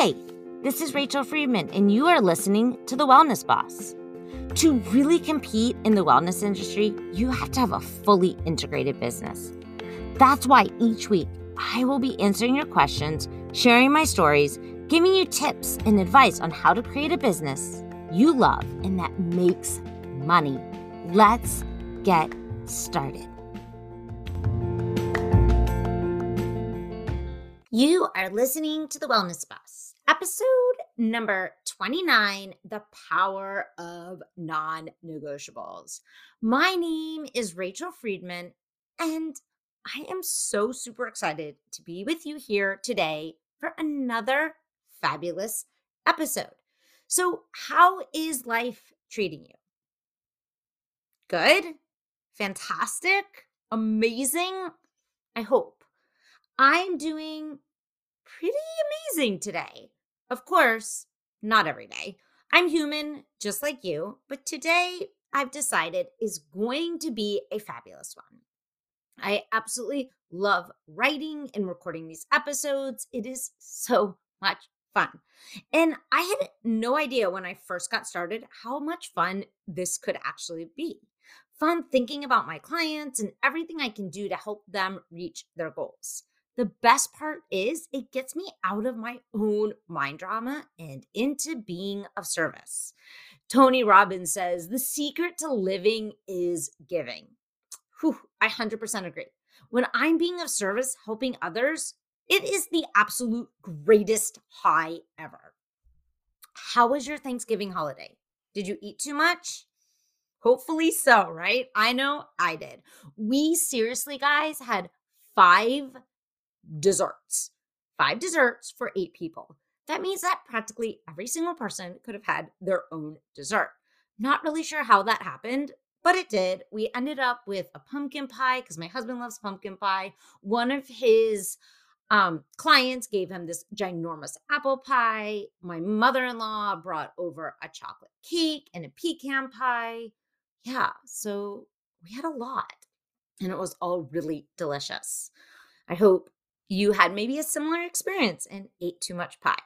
Hey, this is Rachel Friedman, and you are listening to The Wellness Boss. To really compete in the wellness industry, you have to have a fully integrated business. That's why each week I will be answering your questions, sharing my stories, giving you tips and advice on how to create a business you love and that makes money. Let's get started. You are listening to The Wellness Boss, episode number 29 The Power of Non Negotiables. My name is Rachel Friedman, and I am so super excited to be with you here today for another fabulous episode. So, how is life treating you? Good? Fantastic? Amazing? I hope. I'm doing pretty amazing today. Of course, not every day. I'm human, just like you, but today I've decided is going to be a fabulous one. I absolutely love writing and recording these episodes. It is so much fun. And I had no idea when I first got started how much fun this could actually be. Fun thinking about my clients and everything I can do to help them reach their goals. The best part is it gets me out of my own mind drama and into being of service. Tony Robbins says the secret to living is giving. Whew, I 100% agree. When I'm being of service, helping others, it is the absolute greatest high ever. How was your Thanksgiving holiday? Did you eat too much? Hopefully so, right? I know I did. We seriously, guys, had five desserts. Five desserts for eight people. That means that practically every single person could have had their own dessert. Not really sure how that happened, but it did. We ended up with a pumpkin pie because my husband loves pumpkin pie. One of his um, clients gave him this ginormous apple pie. My mother in law brought over a chocolate cake and a pecan pie. Yeah, so we had a lot and it was all really delicious. I hope you had maybe a similar experience and ate too much pie.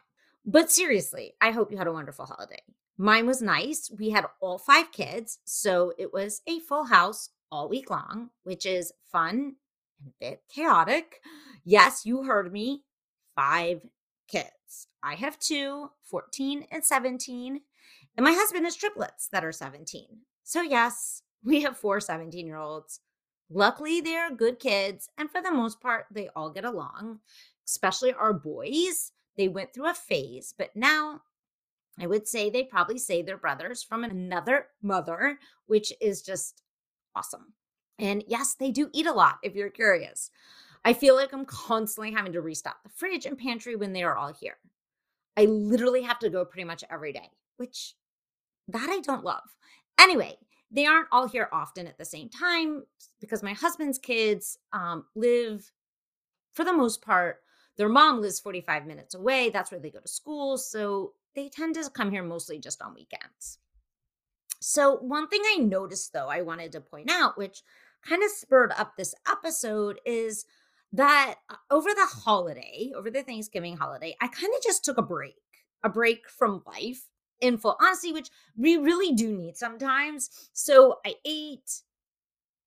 But seriously, I hope you had a wonderful holiday. Mine was nice. We had all five kids, so it was a full house all week long, which is fun and a bit chaotic. Yes, you heard me. Five kids. I have two, 14 and 17, and my husband has triplets that are 17. So, yes, we have four 17 year olds Luckily, they're good kids, and for the most part, they all get along, especially our boys. They went through a phase, but now I would say they probably say they're brothers from another mother, which is just awesome. And yes, they do eat a lot if you're curious. I feel like I'm constantly having to restock the fridge and pantry when they are all here. I literally have to go pretty much every day, which that I don't love. Anyway, they aren't all here often at the same time because my husband's kids um, live, for the most part, their mom lives 45 minutes away. That's where they go to school. So they tend to come here mostly just on weekends. So, one thing I noticed though, I wanted to point out, which kind of spurred up this episode, is that uh, over the holiday, over the Thanksgiving holiday, I kind of just took a break, a break from life in full honesty, which we really do need sometimes. So I ate,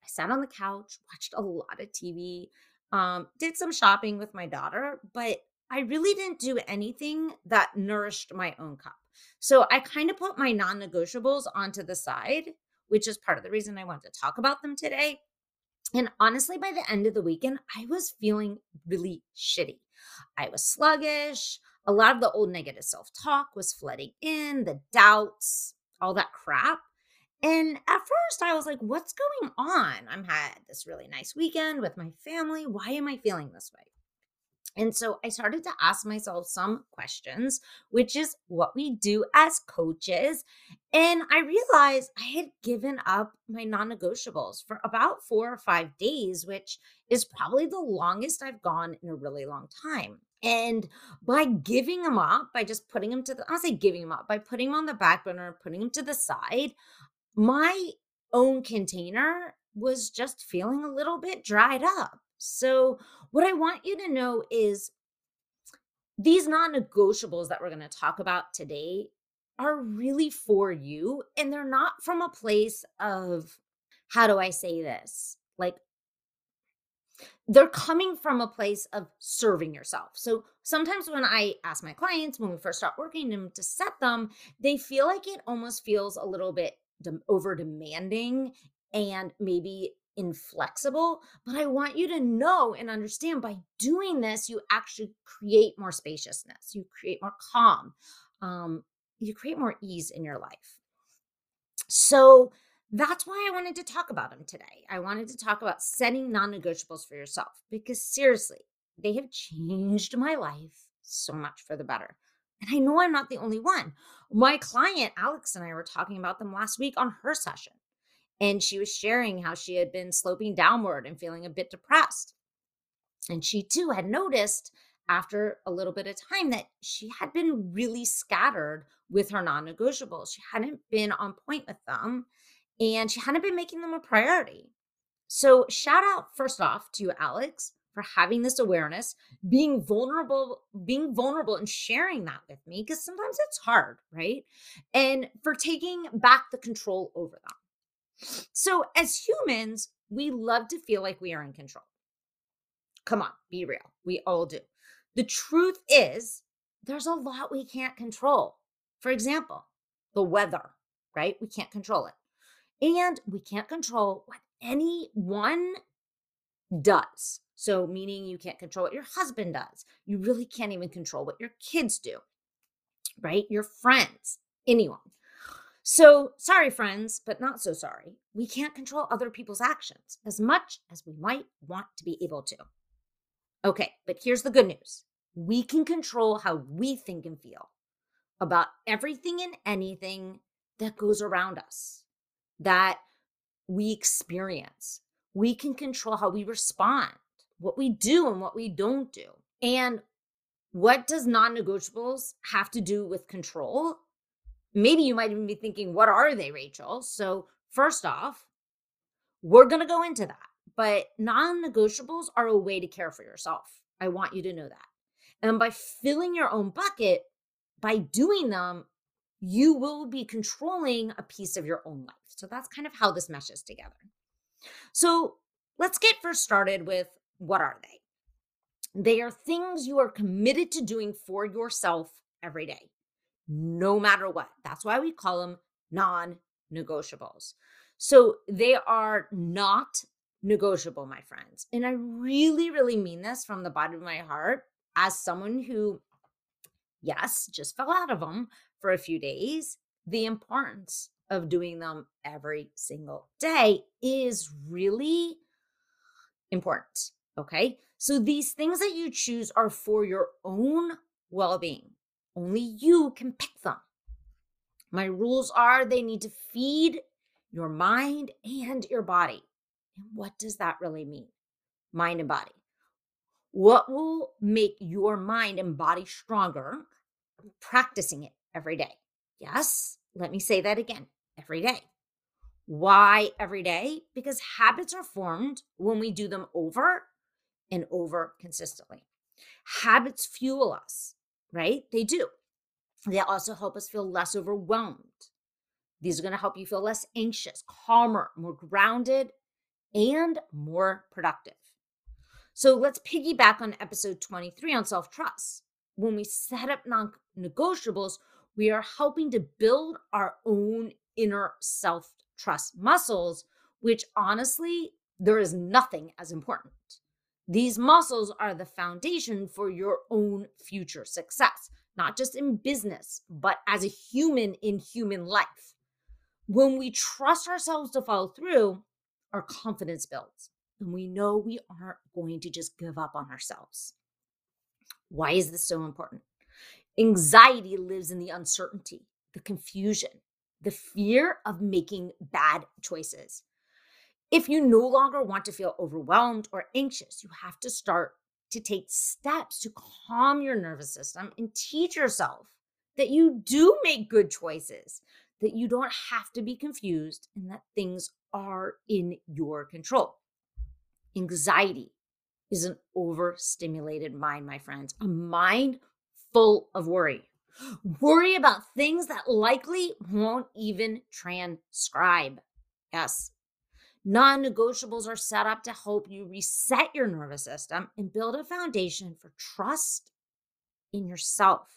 I sat on the couch, watched a lot of TV, um, did some shopping with my daughter, but I really didn't do anything that nourished my own cup. So I kind of put my non negotiables onto the side, which is part of the reason I want to talk about them today. And honestly, by the end of the weekend, I was feeling really shitty. I was sluggish a lot of the old negative self talk was flooding in, the doubts, all that crap. And at first, I was like, what's going on? I'm had this really nice weekend with my family. Why am I feeling this way? And so I started to ask myself some questions, which is what we do as coaches. And I realized I had given up my non negotiables for about four or five days, which is probably the longest I've gone in a really long time. And by giving them up, by just putting them to the, I'll say giving them up, by putting them on the back burner, putting them to the side, my own container was just feeling a little bit dried up. So, what I want you to know is these non negotiables that we're going to talk about today are really for you. And they're not from a place of, how do I say this? Like, they're coming from a place of serving yourself. So sometimes when I ask my clients when we first start working them to set them, they feel like it almost feels a little bit over demanding and maybe inflexible. But I want you to know and understand by doing this, you actually create more spaciousness, you create more calm, um, you create more ease in your life. So that's why I wanted to talk about them today. I wanted to talk about setting non negotiables for yourself because seriously, they have changed my life so much for the better. And I know I'm not the only one. My client, Alex, and I were talking about them last week on her session. And she was sharing how she had been sloping downward and feeling a bit depressed. And she too had noticed after a little bit of time that she had been really scattered with her non negotiables. She hadn't been on point with them and she hadn't been making them a priority. So, shout out first off to Alex, for having this awareness, being vulnerable, being vulnerable and sharing that with me because sometimes it's hard, right? And for taking back the control over them. So, as humans, we love to feel like we are in control. Come on, be real. We all do. The truth is, there's a lot we can't control. For example, the weather, right? We can't control it. And we can't control what anyone does. So, meaning you can't control what your husband does. You really can't even control what your kids do, right? Your friends, anyone. So, sorry, friends, but not so sorry. We can't control other people's actions as much as we might want to be able to. Okay, but here's the good news we can control how we think and feel about everything and anything that goes around us that we experience. We can control how we respond, what we do and what we don't do. And what does non negotiables have to do with control? Maybe you might even be thinking, what are they, Rachel? So, first off, we're going to go into that. But non negotiables are a way to care for yourself. I want you to know that. And by filling your own bucket, by doing them, you will be controlling a piece of your own life. So that's kind of how this meshes together. So let's get first started with what are they? They are things you are committed to doing for yourself every day, no matter what. That's why we call them non negotiables. So they are not negotiable, my friends. And I really, really mean this from the bottom of my heart as someone who, yes, just fell out of them for a few days, the importance of doing them every single day is really important. Okay. So these things that you choose are for your own well being. Only you can pick them. My rules are they need to feed your mind and your body. And what does that really mean? Mind and body. What will make your mind and body stronger? Practicing it every day. Yes, let me say that again every day. Why every day? Because habits are formed when we do them over and over consistently. Habits fuel us, right? They do. They also help us feel less overwhelmed. These are going to help you feel less anxious, calmer, more grounded, and more productive. So let's piggyback on episode 23 on self trust. When we set up non negotiables, we are helping to build our own inner self trust muscles, which honestly, there is nothing as important. These muscles are the foundation for your own future success, not just in business, but as a human in human life. When we trust ourselves to follow through, our confidence builds, and we know we aren't going to just give up on ourselves. Why is this so important? Anxiety lives in the uncertainty, the confusion, the fear of making bad choices. If you no longer want to feel overwhelmed or anxious, you have to start to take steps to calm your nervous system and teach yourself that you do make good choices, that you don't have to be confused, and that things are in your control. Anxiety is an overstimulated mind, my friends, a mind full of worry. Worry about things that likely won't even transcribe. Yes. Non negotiables are set up to help you reset your nervous system and build a foundation for trust in yourself.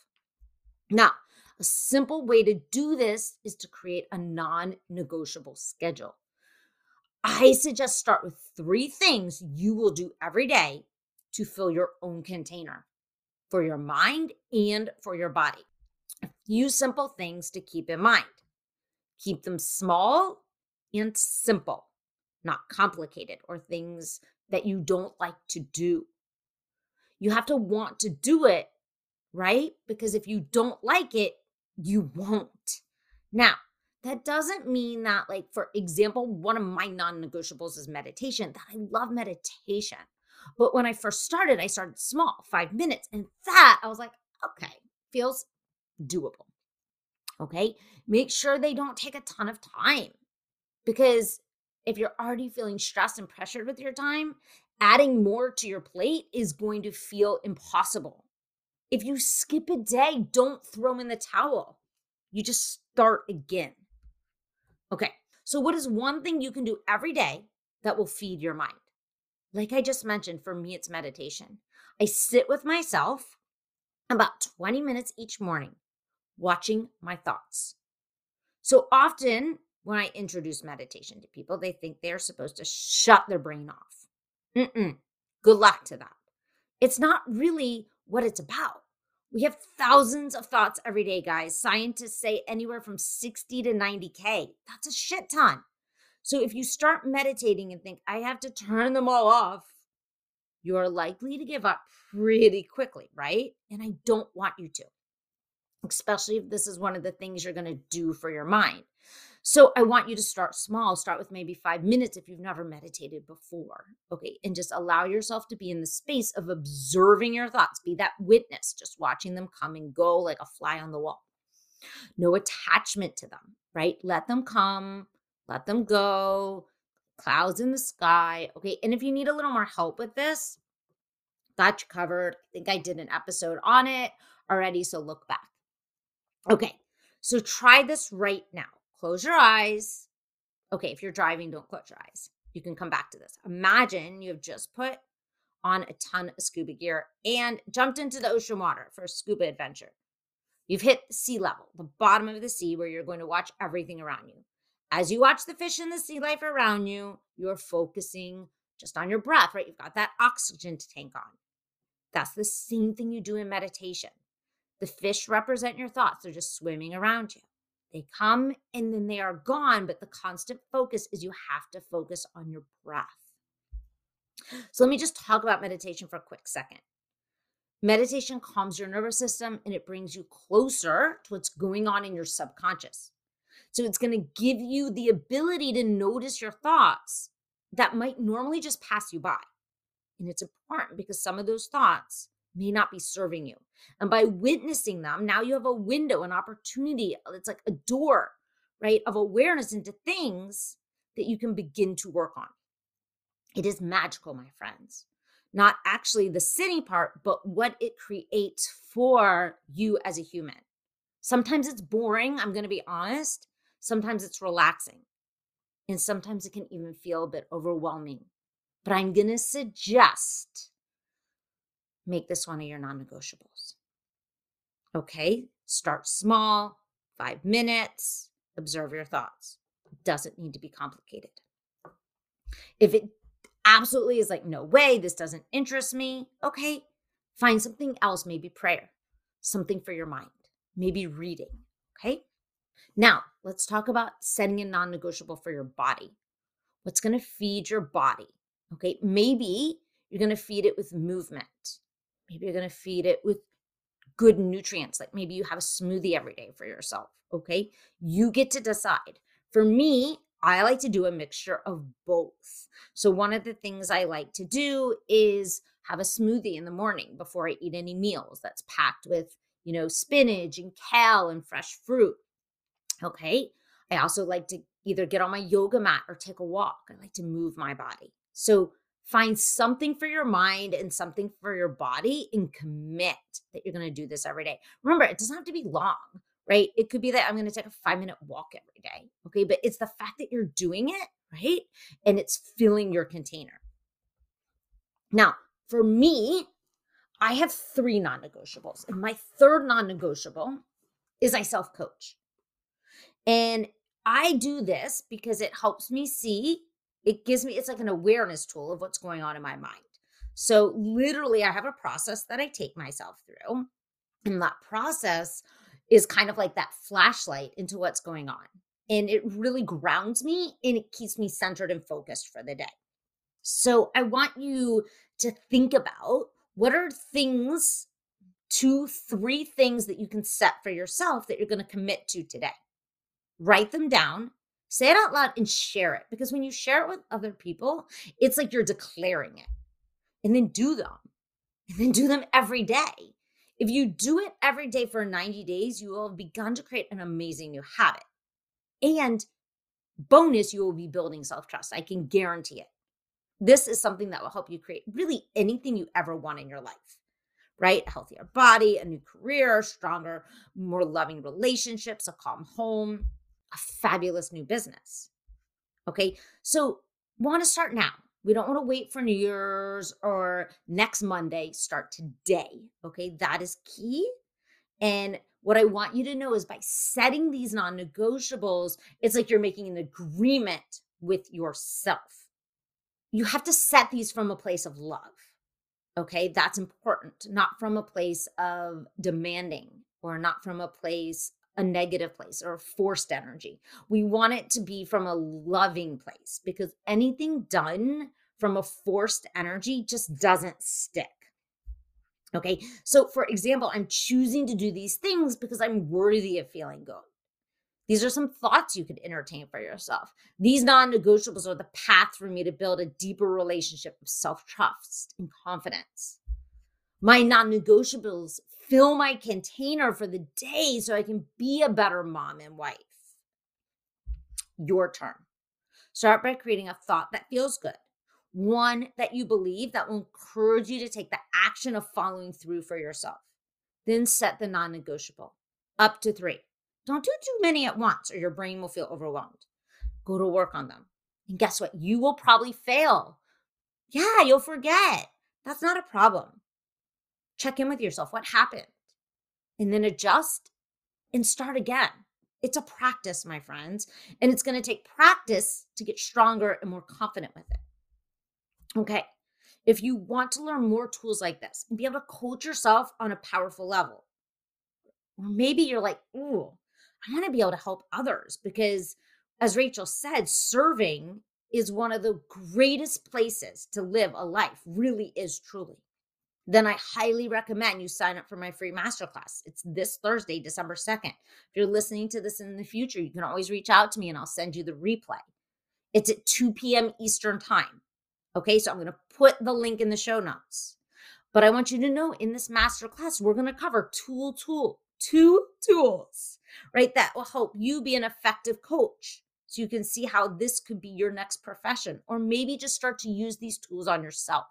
Now, a simple way to do this is to create a non negotiable schedule. I suggest start with three things you will do every day to fill your own container for your mind and for your body. A few simple things to keep in mind. Keep them small and simple, not complicated or things that you don't like to do. You have to want to do it, right? Because if you don't like it, you won't. Now, that doesn't mean that, like, for example, one of my non negotiables is meditation, that I love meditation. But when I first started, I started small, five minutes. And that I was like, okay, feels doable. Okay. Make sure they don't take a ton of time because if you're already feeling stressed and pressured with your time, adding more to your plate is going to feel impossible. If you skip a day, don't throw them in the towel. You just start again. Okay. So, what is one thing you can do every day that will feed your mind? Like I just mentioned, for me, it's meditation. I sit with myself about 20 minutes each morning, watching my thoughts. So often, when I introduce meditation to people, they think they're supposed to shut their brain off. Mm-mm. Good luck to that. It's not really what it's about. We have thousands of thoughts every day, guys. Scientists say anywhere from 60 to 90K. That's a shit ton. So if you start meditating and think, I have to turn them all off, you're likely to give up pretty quickly, right? And I don't want you to, especially if this is one of the things you're going to do for your mind. So I want you to start small. Start with maybe five minutes if you've never meditated before. Okay. And just allow yourself to be in the space of observing your thoughts. Be that witness, just watching them come and go like a fly on the wall. No attachment to them, right? Let them come, let them go. Clouds in the sky. Okay. And if you need a little more help with this, got you covered. I think I did an episode on it already. So look back. Okay. So try this right now. Close your eyes. Okay. If you're driving, don't close your eyes. You can come back to this. Imagine you have just put on a ton of scuba gear and jumped into the ocean water for a scuba adventure. You've hit sea level, the bottom of the sea, where you're going to watch everything around you. As you watch the fish and the sea life around you, you're focusing just on your breath, right? You've got that oxygen tank on. That's the same thing you do in meditation. The fish represent your thoughts, they're just swimming around you. They come and then they are gone, but the constant focus is you have to focus on your breath. So let me just talk about meditation for a quick second. Meditation calms your nervous system and it brings you closer to what's going on in your subconscious. So it's going to give you the ability to notice your thoughts that might normally just pass you by. And it's important because some of those thoughts may not be serving you. And by witnessing them, now you have a window, an opportunity. Uh, it's like a door, right, of awareness into things that you can begin to work on. It is magical, my friends. Not actually the sitting part, but what it creates for you as a human. Sometimes it's boring, I'm going to be honest. Sometimes it's relaxing. And sometimes it can even feel a bit overwhelming. But I'm going to suggest make this one of your non negotiables. Okay, start small, five minutes, observe your thoughts. It doesn't need to be complicated. If it absolutely is like, no way, this doesn't interest me, okay, find something else, maybe prayer, something for your mind, maybe reading, okay? Now, let's talk about setting a non negotiable for your body. What's going to feed your body? Okay, maybe you're going to feed it with movement. Maybe you're going to feed it with good nutrients. Like maybe you have a smoothie every day for yourself. Okay, you get to decide. For me, I like to do a mixture of both. So, one of the things I like to do is have a smoothie in the morning before I eat any meals that's packed with, you know, spinach and kale and fresh fruit. Okay. I also like to either get on my yoga mat or take a walk. I like to move my body. So Find something for your mind and something for your body and commit that you're going to do this every day. Remember, it doesn't have to be long, right? It could be that I'm going to take a five minute walk every day. Okay. But it's the fact that you're doing it, right? And it's filling your container. Now, for me, I have three non negotiables. And my third non negotiable is I self coach. And I do this because it helps me see it gives me it's like an awareness tool of what's going on in my mind. So literally i have a process that i take myself through and that process is kind of like that flashlight into what's going on and it really grounds me and it keeps me centered and focused for the day. So i want you to think about what are things two three things that you can set for yourself that you're going to commit to today write them down Say it out loud and share it because when you share it with other people, it's like you're declaring it. And then do them. And then do them every day. If you do it every day for 90 days, you will have begun to create an amazing new habit. And bonus, you will be building self trust. I can guarantee it. This is something that will help you create really anything you ever want in your life, right? A healthier body, a new career, stronger, more loving relationships, a calm home, a fabulous new business. Okay. So, want to start now. We don't want to wait for New Year's or next Monday. Start today. Okay. That is key. And what I want you to know is by setting these non negotiables, it's like you're making an agreement with yourself. You have to set these from a place of love. Okay. That's important, not from a place of demanding or not from a place a negative place or a forced energy. We want it to be from a loving place because anything done from a forced energy just doesn't stick. Okay. So, for example, I'm choosing to do these things because I'm worthy of feeling good. These are some thoughts you could entertain for yourself. These non negotiables are the path for me to build a deeper relationship of self trust and confidence. My non negotiables fill my container for the day so I can be a better mom and wife. Your turn. Start by creating a thought that feels good, one that you believe that will encourage you to take the action of following through for yourself. Then set the non negotiable up to three. Don't do too many at once or your brain will feel overwhelmed. Go to work on them. And guess what? You will probably fail. Yeah, you'll forget. That's not a problem check in with yourself. What happened? And then adjust and start again. It's a practice, my friends, and it's going to take practice to get stronger and more confident with it. Okay. If you want to learn more tools like this and be able to coach yourself on a powerful level, or maybe you're like, ooh, I want to be able to help others because, as Rachel said, serving is one of the greatest places to live a life, really is truly then I highly recommend you sign up for my free masterclass. It's this Thursday, December 2nd. If you're listening to this in the future, you can always reach out to me and I'll send you the replay. It's at 2 p.m. Eastern Time. Okay, so I'm going to put the link in the show notes. But I want you to know in this masterclass, we're going to cover tool, tool, two tools, right? That will help you be an effective coach. So you can see how this could be your next profession, or maybe just start to use these tools on yourself.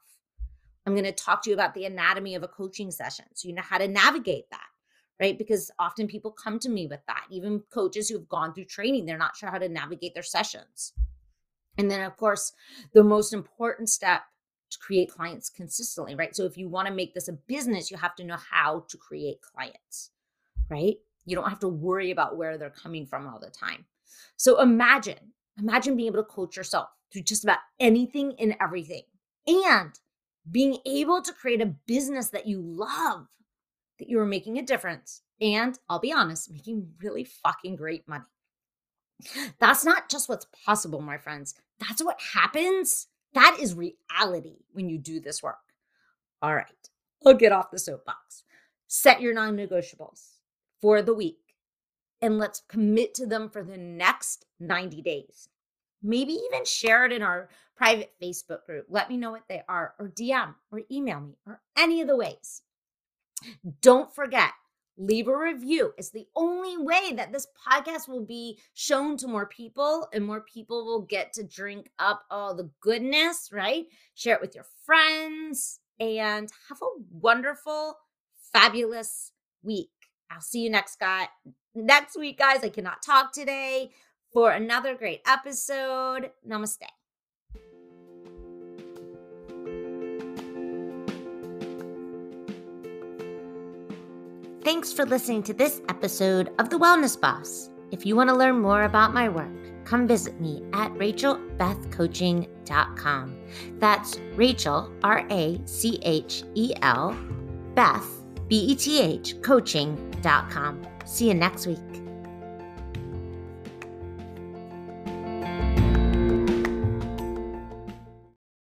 I'm going to talk to you about the anatomy of a coaching session. So you know how to navigate that, right? Because often people come to me with that. Even coaches who've gone through training, they're not sure how to navigate their sessions. And then, of course, the most important step to create clients consistently, right? So if you want to make this a business, you have to know how to create clients, right? You don't have to worry about where they're coming from all the time. So imagine, imagine being able to coach yourself through just about anything and everything. And being able to create a business that you love, that you are making a difference, and I'll be honest, making really fucking great money. That's not just what's possible, my friends. That's what happens. That is reality when you do this work. All right, I'll get off the soapbox. Set your non negotiables for the week and let's commit to them for the next 90 days maybe even share it in our private Facebook group. Let me know what they are, or DM, or email me, or any of the ways. Don't forget, leave a review. It's the only way that this podcast will be shown to more people and more people will get to drink up all the goodness, right? Share it with your friends and have a wonderful, fabulous week. I'll see you next guy next week, guys. I cannot talk today for another great episode. Namaste. Thanks for listening to this episode of The Wellness Boss. If you want to learn more about my work, come visit me at rachelbethcoaching.com. That's Rachel, R A C H E L, Beth, B E T H, coaching.com. See you next week.